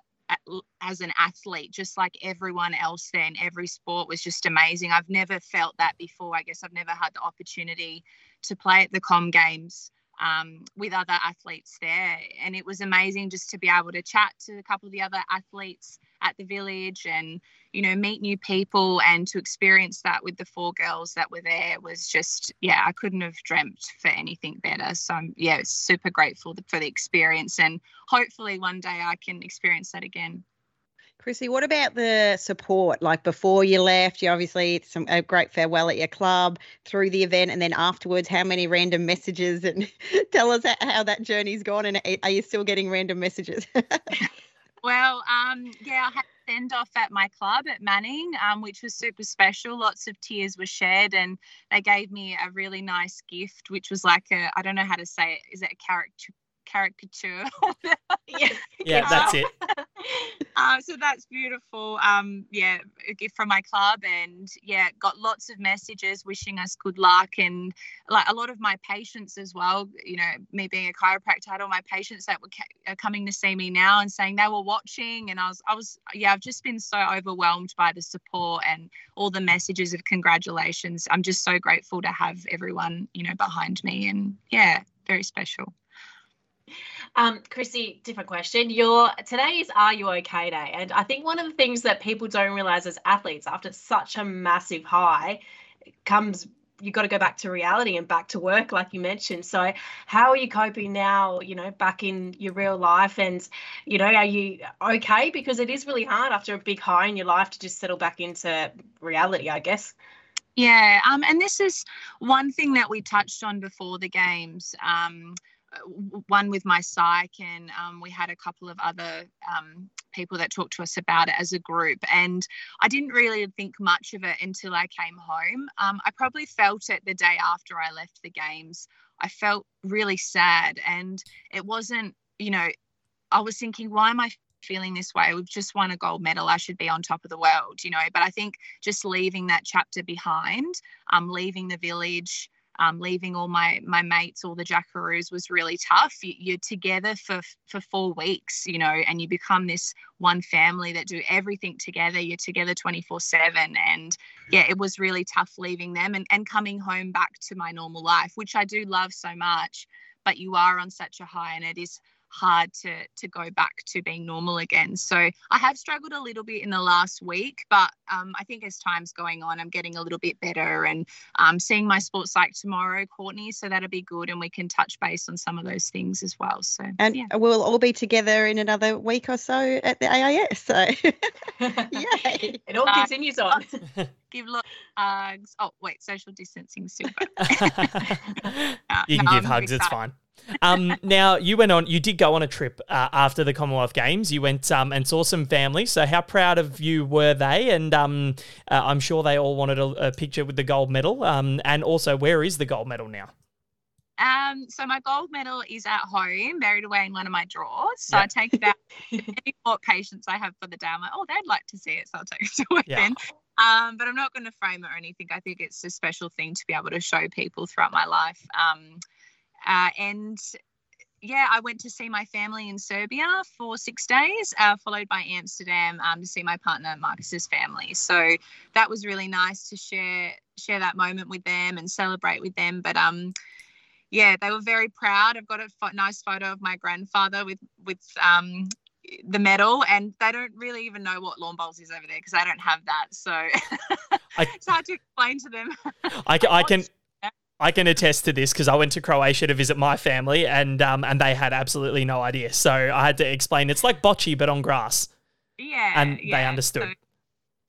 as an athlete, just like everyone else then. every sport was just amazing. I've never felt that before. I guess I've never had the opportunity to play at the Com Games um, with other athletes there. And it was amazing just to be able to chat to a couple of the other athletes at the village and you know meet new people and to experience that with the four girls that were there was just yeah i couldn't have dreamt for anything better so I'm, yeah super grateful for the experience and hopefully one day i can experience that again Chrissy, what about the support? Like before you left, you obviously some a great farewell at your club through the event, and then afterwards, how many random messages? And tell us how that journey's gone. And are you still getting random messages? Well, um, yeah, I had send off at my club at Manning, um, which was super special. Lots of tears were shed, and they gave me a really nice gift, which was like a I don't know how to say it. Is it a character caricature. yeah, yeah, that's it. uh, so that's beautiful. Um, yeah, a gift from my club, and yeah, got lots of messages wishing us good luck, and like a lot of my patients as well. You know, me being a chiropractor, I had all my patients that were ca- coming to see me now and saying they were watching, and I was, I was, yeah, I've just been so overwhelmed by the support and all the messages of congratulations. I'm just so grateful to have everyone, you know, behind me, and yeah, very special. Um, Chrissy, different question. Your today is Are You Okay Day, and I think one of the things that people don't realize as athletes, after such a massive high, comes you've got to go back to reality and back to work, like you mentioned. So, how are you coping now? You know, back in your real life, and you know, are you okay? Because it is really hard after a big high in your life to just settle back into reality, I guess. Yeah, um, and this is one thing that we touched on before the games. Um, one with my psych, and um, we had a couple of other um, people that talked to us about it as a group. And I didn't really think much of it until I came home. Um, I probably felt it the day after I left the games. I felt really sad, and it wasn't, you know, I was thinking, why am I feeling this way. We've just won a gold medal. I should be on top of the world, you know. But I think just leaving that chapter behind, um, leaving the village, um, leaving all my my mates, all the Jackaroos, was really tough. You, are together for for four weeks, you know, and you become this one family that do everything together. You're together 24 seven, and yeah, it was really tough leaving them and and coming home back to my normal life, which I do love so much. But you are on such a high, and it is hard to to go back to being normal again. So I have struggled a little bit in the last week, but um, I think as time's going on, I'm getting a little bit better and um, seeing my sports psych tomorrow, Courtney. So that'll be good, and we can touch base on some of those things as well. So and yeah. we'll all be together in another week or so at the AIS. So yay! it all continues on. give lots hugs. Oh wait, social distancing super. uh, you can no, give I'm hugs. It's fine. Um, now you went on. You did go on a trip uh, after the Commonwealth Games. You went um, and saw some family. So how proud of you were they? And um, uh, I'm sure they all wanted a, a picture with the gold medal. Um, and also, where is the gold medal now? Um, so my gold medal is at home, buried away in one of my drawers. So yep. I take it out. any more patients I have for the day, I'm like, oh, they'd like to see it, so I'll take it to work yeah. then. Um, but I'm not going to frame it or anything. I think it's a special thing to be able to show people throughout my life. Um, uh, and yeah, I went to see my family in Serbia for six days, uh, followed by Amsterdam um, to see my partner Marcus's family. So that was really nice to share share that moment with them and celebrate with them. But um, yeah, they were very proud. I've got a fo- nice photo of my grandfather with with um, the medal, and they don't really even know what lawn bowls is over there because I don't have that. So I, it's hard to explain to them. I, I can. I can attest to this because I went to Croatia to visit my family and um, and they had absolutely no idea. So I had to explain it's like bocce but on grass. Yeah, and yeah. they understood. So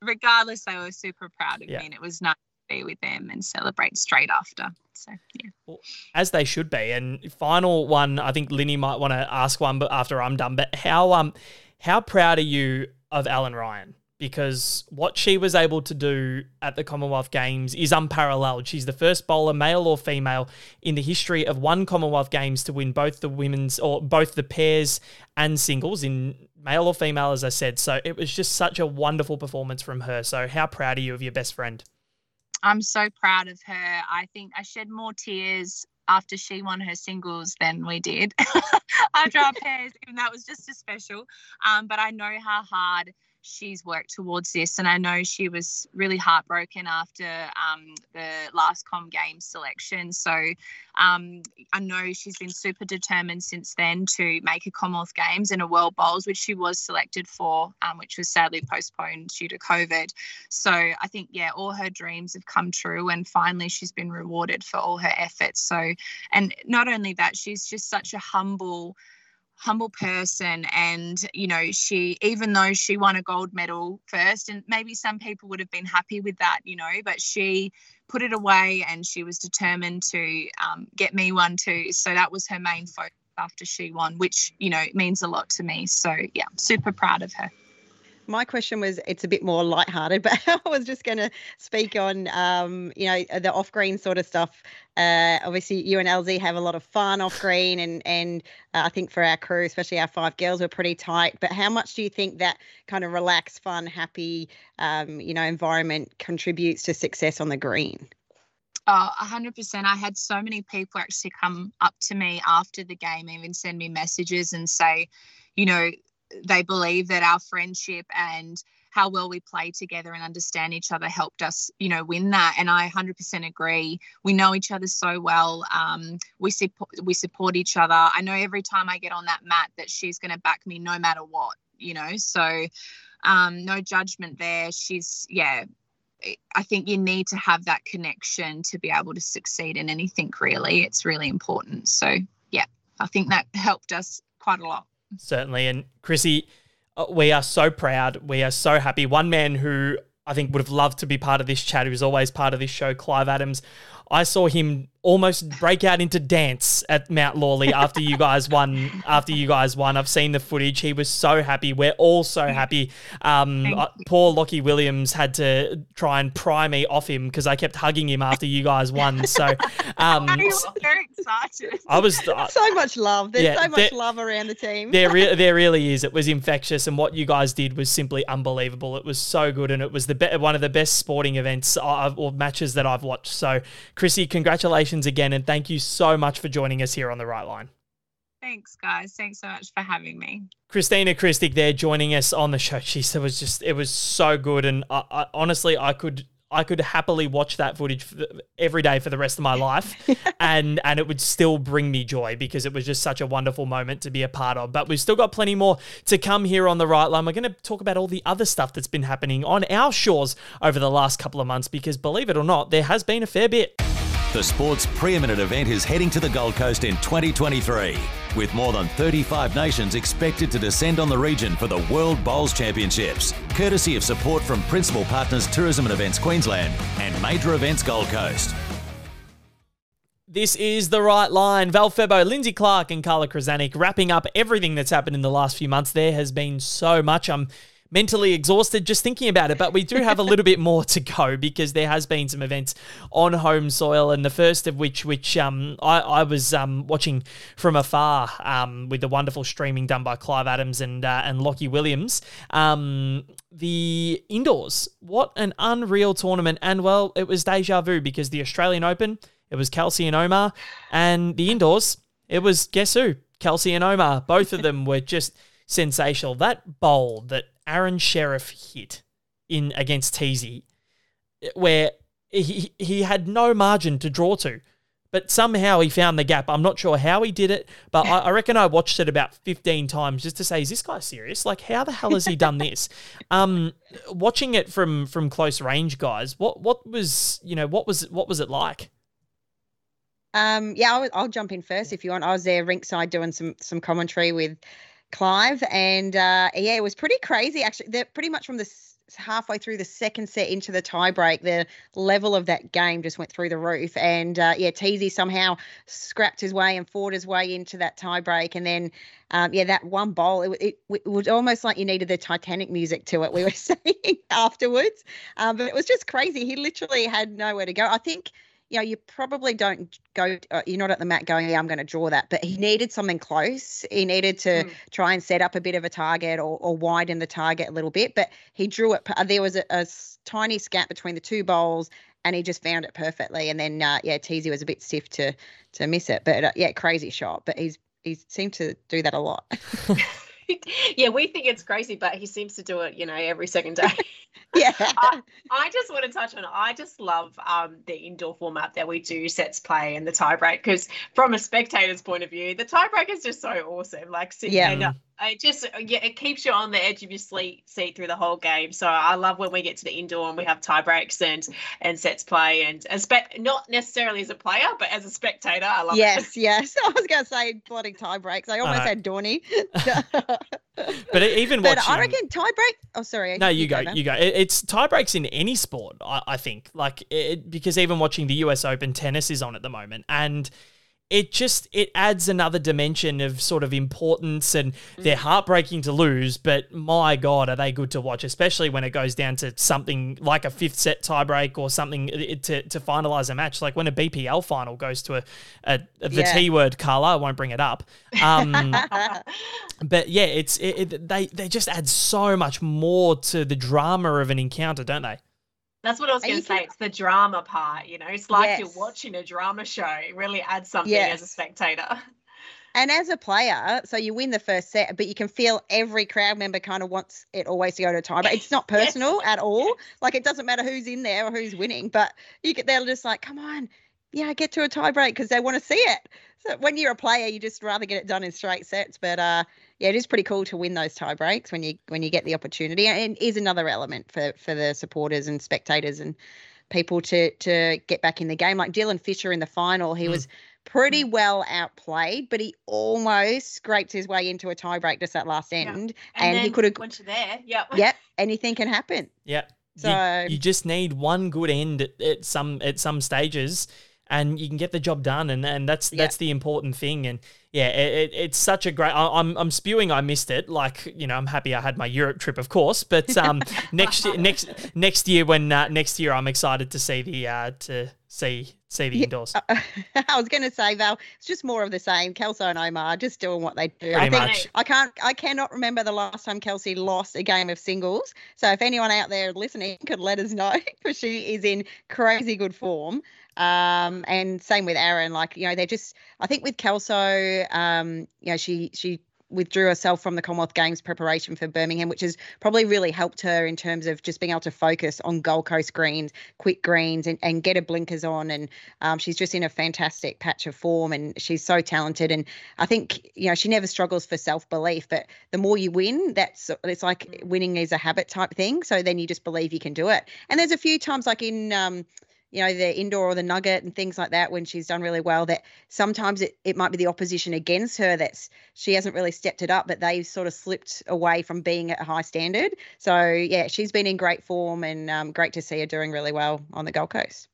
regardless, they were super proud of yeah. me, and it was nice be with them and celebrate straight after. So yeah, well, as they should be. And final one, I think Linny might want to ask one, but after I'm done. But how um How proud are you of Ellen Ryan? Because what she was able to do at the Commonwealth Games is unparalleled. She's the first bowler, male or female, in the history of one Commonwealth Games to win both the women's or both the pairs and singles in male or female, as I said. So it was just such a wonderful performance from her. So how proud are you of your best friend? I'm so proud of her. I think I shed more tears after she won her singles than we did after our pairs, and that was just as special. Um, but I know how hard she's worked towards this. And I know she was really heartbroken after um, the last Com Games selection. So um, I know she's been super determined since then to make a Commonwealth Games and a World Bowls, which she was selected for, um, which was sadly postponed due to COVID. So I think, yeah, all her dreams have come true. And finally, she's been rewarded for all her efforts. So, and not only that, she's just such a humble, humble person and you know she even though she won a gold medal first and maybe some people would have been happy with that you know but she put it away and she was determined to um, get me one too. So that was her main focus after she won which you know means a lot to me. So yeah super proud of her my question was it's a bit more lighthearted, but I was just going to speak on, um, you know, the off green sort of stuff. Uh, obviously, you and LZ have a lot of fun off green, and and uh, I think for our crew, especially our five girls, we're pretty tight. But how much do you think that kind of relaxed, fun, happy, um, you know, environment contributes to success on the green? Oh, 100%. I had so many people actually come up to me after the game, even send me messages and say, you know, they believe that our friendship and how well we play together and understand each other helped us, you know, win that. And I 100% agree. We know each other so well. Um, we support we support each other. I know every time I get on that mat that she's going to back me no matter what, you know. So um, no judgment there. She's yeah. I think you need to have that connection to be able to succeed in anything. Really, it's really important. So yeah, I think that helped us quite a lot certainly. And Chrissy, uh, we are so proud. We are so happy. One man who I think would have loved to be part of this chat, who's always part of this show, Clive Adams. I saw him almost break out into dance at Mount Lawley after you guys won. After you guys won, I've seen the footage. He was so happy. We're all so happy. Um, uh, poor Lockie Williams had to try and pry me off him because I kept hugging him after you guys won. So um, very excited. I was uh, so much love. There's yeah, so much there, love around the team. there, re- there really is. It was infectious, and what you guys did was simply unbelievable. It was so good, and it was the be- one of the best sporting events I've, or matches that I've watched. So, Chrissy, congratulations again, and thank you so much for joining us here on the Right Line. Thanks, guys. Thanks so much for having me. Kristina Krstic there joining us on the show. She said it was just it was so good, and I, I, honestly, I could I could happily watch that footage every day for the rest of my life, and and it would still bring me joy because it was just such a wonderful moment to be a part of. But we've still got plenty more to come here on the right line. We're going to talk about all the other stuff that's been happening on our shores over the last couple of months because believe it or not, there has been a fair bit. The sport's preeminent event is heading to the Gold Coast in 2023, with more than 35 nations expected to descend on the region for the World Bowls Championships, courtesy of support from principal partners Tourism and Events Queensland and Major Events Gold Coast. This is the right line. Val Febbo, Lynsey Clarke, and Carla Krizanic wrapping up everything that's happened in the last few months. There has been so much. I'm mentally exhausted just thinking about it. But we do have a little bit more to go because there has been some events on home soil, and the first of which, which um, I, I was um, watching from afar um, with the wonderful streaming done by Clive Adams and uh, and Lockie Williams. Um, the indoors, what an unreal tournament! And well, it was deja vu because the Australian Open, it was Kelsey and Omar, and the indoors, it was guess who? Kelsey and Omar. Both of them were just sensational. That bowl that Aaron Sherriff hit in against Teasy, where he he had no margin to draw to, but somehow he found the gap. I'm not sure how he did it, but I, I reckon I watched it about 15 times just to say, is this guy serious? Like, how the hell has he done this? um, watching it from from close range, guys, what what was you know what was what was it like? Um, yeah, I'll, I'll jump in first if you want. I was there rinkside doing some some commentary with Clive, and uh, yeah, it was pretty crazy actually. They're pretty much from the halfway through the second set into the tiebreak, the level of that game just went through the roof. And uh, yeah, Teasy somehow scrapped his way and fought his way into that tiebreak. And then, um, yeah, that one bowl, it, it, it, was almost like you needed the Titanic music to it, we were saying afterwards. Um, but it was just crazy. He literally had nowhere to go. I think you know, you probably don't go, uh, you're not at the mat going, yeah, I'm going to draw that. But he needed something close. He needed to mm. try and set up a bit of a target or, or widen the target a little bit. But he drew it. Uh, there was a, a tiny scat between the two bowls and he just found it perfectly. And then, uh, yeah, Teasy was a bit stiff to to miss it. But uh, yeah, crazy shot. But he's he seemed to do that a lot. yeah, we think it's crazy, but he seems to do it, you know, every second day. yeah. I, I, just want to touch on I just love um, the indoor format that we do sets play and the tiebreak because from a spectator's point of view, the tiebreak is just so awesome. Like, yeah. And, uh, it just yeah, it keeps you on the edge of your seat seat through the whole game. So I love when we get to the indoor and we have tie breaks and and sets play and as spe- not necessarily as a player, but as a spectator, I love yes, it. Yes, yes. I was going to say bloody tie breaks. I almost uh, had Dorney. but even but watching, I reckon tie break. Oh, sorry. No, you, you go. go you go. It, it's tie breaks in any sport. I, I think like it, because even watching the U.S. Open tennis is on at the moment and it just it adds another dimension of sort of importance and they're mm. heartbreaking to lose but my god are they good to watch especially when it goes down to something like a fifth set tiebreak or something to, to finalize a match like when a BPL final goes to a, a, a the yeah. T word Carla I won't bring it up um, but yeah it's it, it, they they just add so much more to the drama of an encounter don't they that's what I was going to say. Can... It's the drama part, you know. It's like yes. you're watching a drama show. It really adds something yes. as a spectator. And as a player, so you win the first set, but you can feel every crowd member kind of wants it always to go to a tie. But it's not personal yes. at all. Like it doesn't matter who's in there or who's winning. But you get they're just like, come on, yeah, get to a tie break because they want to see it. So when you're a player, you just rather get it done in straight sets. But uh, yeah, it is pretty cool to win those tie breaks when you when you get the opportunity, and it is another element for for the supporters and spectators and people to to get back in the game. Like Dylan Fisher in the final, he mm. was pretty mm. well outplayed, but he almost scraped his way into a tiebreak just that last end, yeah. and, and he could have went to there. Yep. Yep. Anything can happen. Yep. So you, you, just need one good end at, at some at some stages and you can get the job done, and, and that's yeah. that's the important thing. And yeah, it, it's such a great. I, am I'm spewing. I missed it. Like you know, I'm happy I had my Europe trip, of course. But um, next year, next next year when uh, next year, I'm excited to see the uh, to see see the indoors. Yeah, I was going to say, Val, it's just more of the same. Kelso and Omar just doing what they do. Pretty I think much. I can't, I cannot remember the last time Kelsey lost a game of singles. So if anyone out there listening could let us know, because she is in crazy good form. Um, and same with Aaron. Like you know, they're just. I think with Kelso, um, you know, she she withdrew herself from the Commonwealth Games preparation for Birmingham, which has probably really helped her in terms of just being able to focus on Gold Coast greens, quick greens, and, and get her blinkers on. And um, she's just in a fantastic patch of form, and she's so talented. And I think you know she never struggles for self belief, but the more you win, that's it's like winning is a habit type thing. So then you just believe you can do it. And there's a few times like in um, you know, the indoor or the nugget and things like that when she's done really well that sometimes it, it might be the opposition against her that's she hasn't really stepped it up, but they've sort of slipped away from being at a high standard. So yeah, she's been in great form and um, great to see her doing really well on the Gold Coast.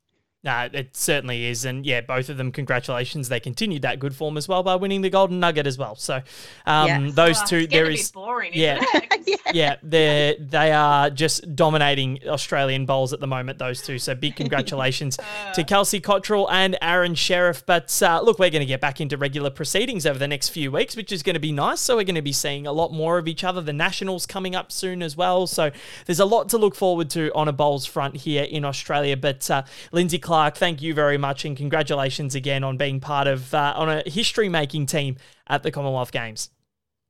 No, it certainly is, and yeah, both of them. Congratulations! They continued that good form as well by winning the Golden Nugget as well. So, um, yes. those oh, two, there is boring, yeah, yeah, yeah, they they are just dominating Australian bowls at the moment. Those two, so big congratulations uh. to Kelsey Cottrell and Aaron Sherriff. But uh, look, we're going to get back into regular proceedings over the next few weeks, which is going to be nice. So we're going to be seeing a lot more of each other. The nationals coming up soon as well. So there's a lot to look forward to on a bowls front here in Australia. But uh, Lynsey Clarke Clarke, thank you very much, and congratulations again on being part of uh, on a history making team at the Commonwealth Games.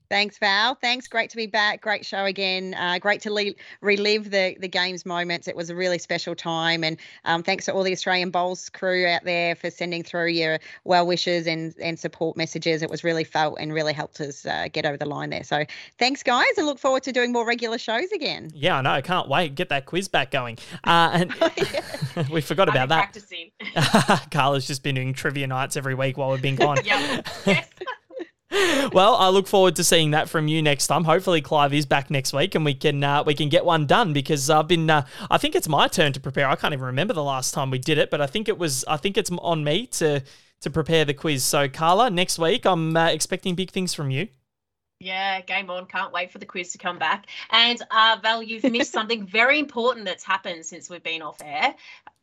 Thanks, Val. Thanks. Great to be back. Great show again. Uh, great to le- relive the the games moments. It was a really special time, and um, thanks to all the Australian Bowls crew out there for sending through your well wishes and and support messages. It was really felt and really helped us uh, get over the line there. So thanks, guys, and look forward to doing more regular shows again. Yeah, I know. I can't wait. Get that quiz back going. Uh, and we forgot about that. Practicing. Carla's just been doing trivia nights every week while we've been gone. yeah. Yes. Well, I look forward to seeing that from you next time. Hopefully, Clive is back next week, and we can uh, we can get one done because I've been. Uh, I think it's my turn to prepare. I can't even remember the last time we did it, but I think it was. I think it's on me to to prepare the quiz. So, Carla, next week I'm uh, expecting big things from you. Yeah, game on. Can't wait for the quiz to come back. And uh, Val, you've missed something very important that's happened since we've been off air.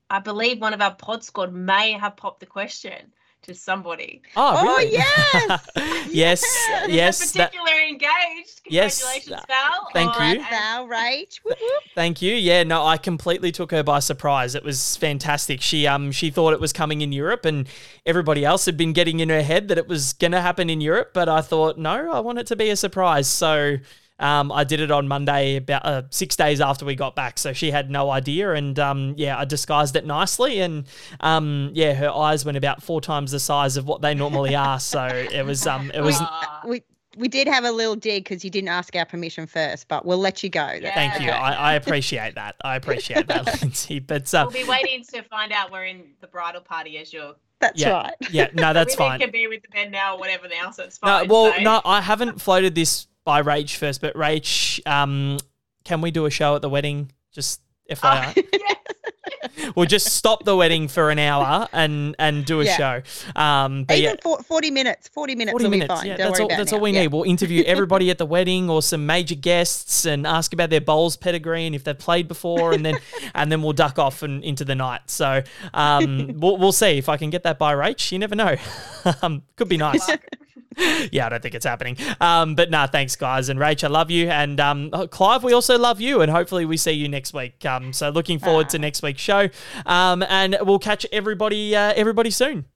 I believe one of our pod squad may have popped the question to somebody. Oh, Oh, really? yes. yes, yes. that- Particularly engaged. Yes. Congratulations, Val. Thank you. Congrats, Val, Rach. Whoop, whoop. Thank you. Yeah, no, I completely took her by surprise. It was fantastic. She um she thought it was coming in Europe and everybody else had been getting in her head that it was going to happen in Europe, but I thought, no, I want it to be a surprise. So um, I did it on Monday, about uh, six days after we got back. So she had no idea, and um, yeah, I disguised it nicely, and um, yeah, her eyes went about four times the size of what they normally are. So it was um, it was. We we did have a little dig because you didn't ask our permission first, but we'll let you go. Yeah. Thank you. I, I appreciate that. I appreciate that, Lynsey. But uh, We'll be waiting to find out we're in the bridal party as your That's yeah, right. yeah, no, that's women fine. can be with the men now or whatever now, so it's No, fine. well, so. no, I haven't floated this by Rach first, but Rach, um, can we do a show at the wedding? Just Oh, FYI, yes. we'll just stop the wedding for an hour and and do a Yeah. show. Um, but Even yeah. for, 40 minutes. 40 minutes 40 will minutes. be fine. Yeah, Don't that's all. That's now. all we Yeah. need. We'll interview everybody at the wedding or some major guests and ask about their bowls pedigree and if they've played before, and then and then we'll duck off and into the night. So um, we'll we'll see if I can get that by Rach. You never know. um, could be nice. yeah, I don't think it's happening. Um, but nah, thanks, guys. And Rach, I love you. And um, Clive, we also love you. And hopefully we see you next week. Um, so looking forward to next week's show. Um, and we'll catch everybody, uh, everybody soon.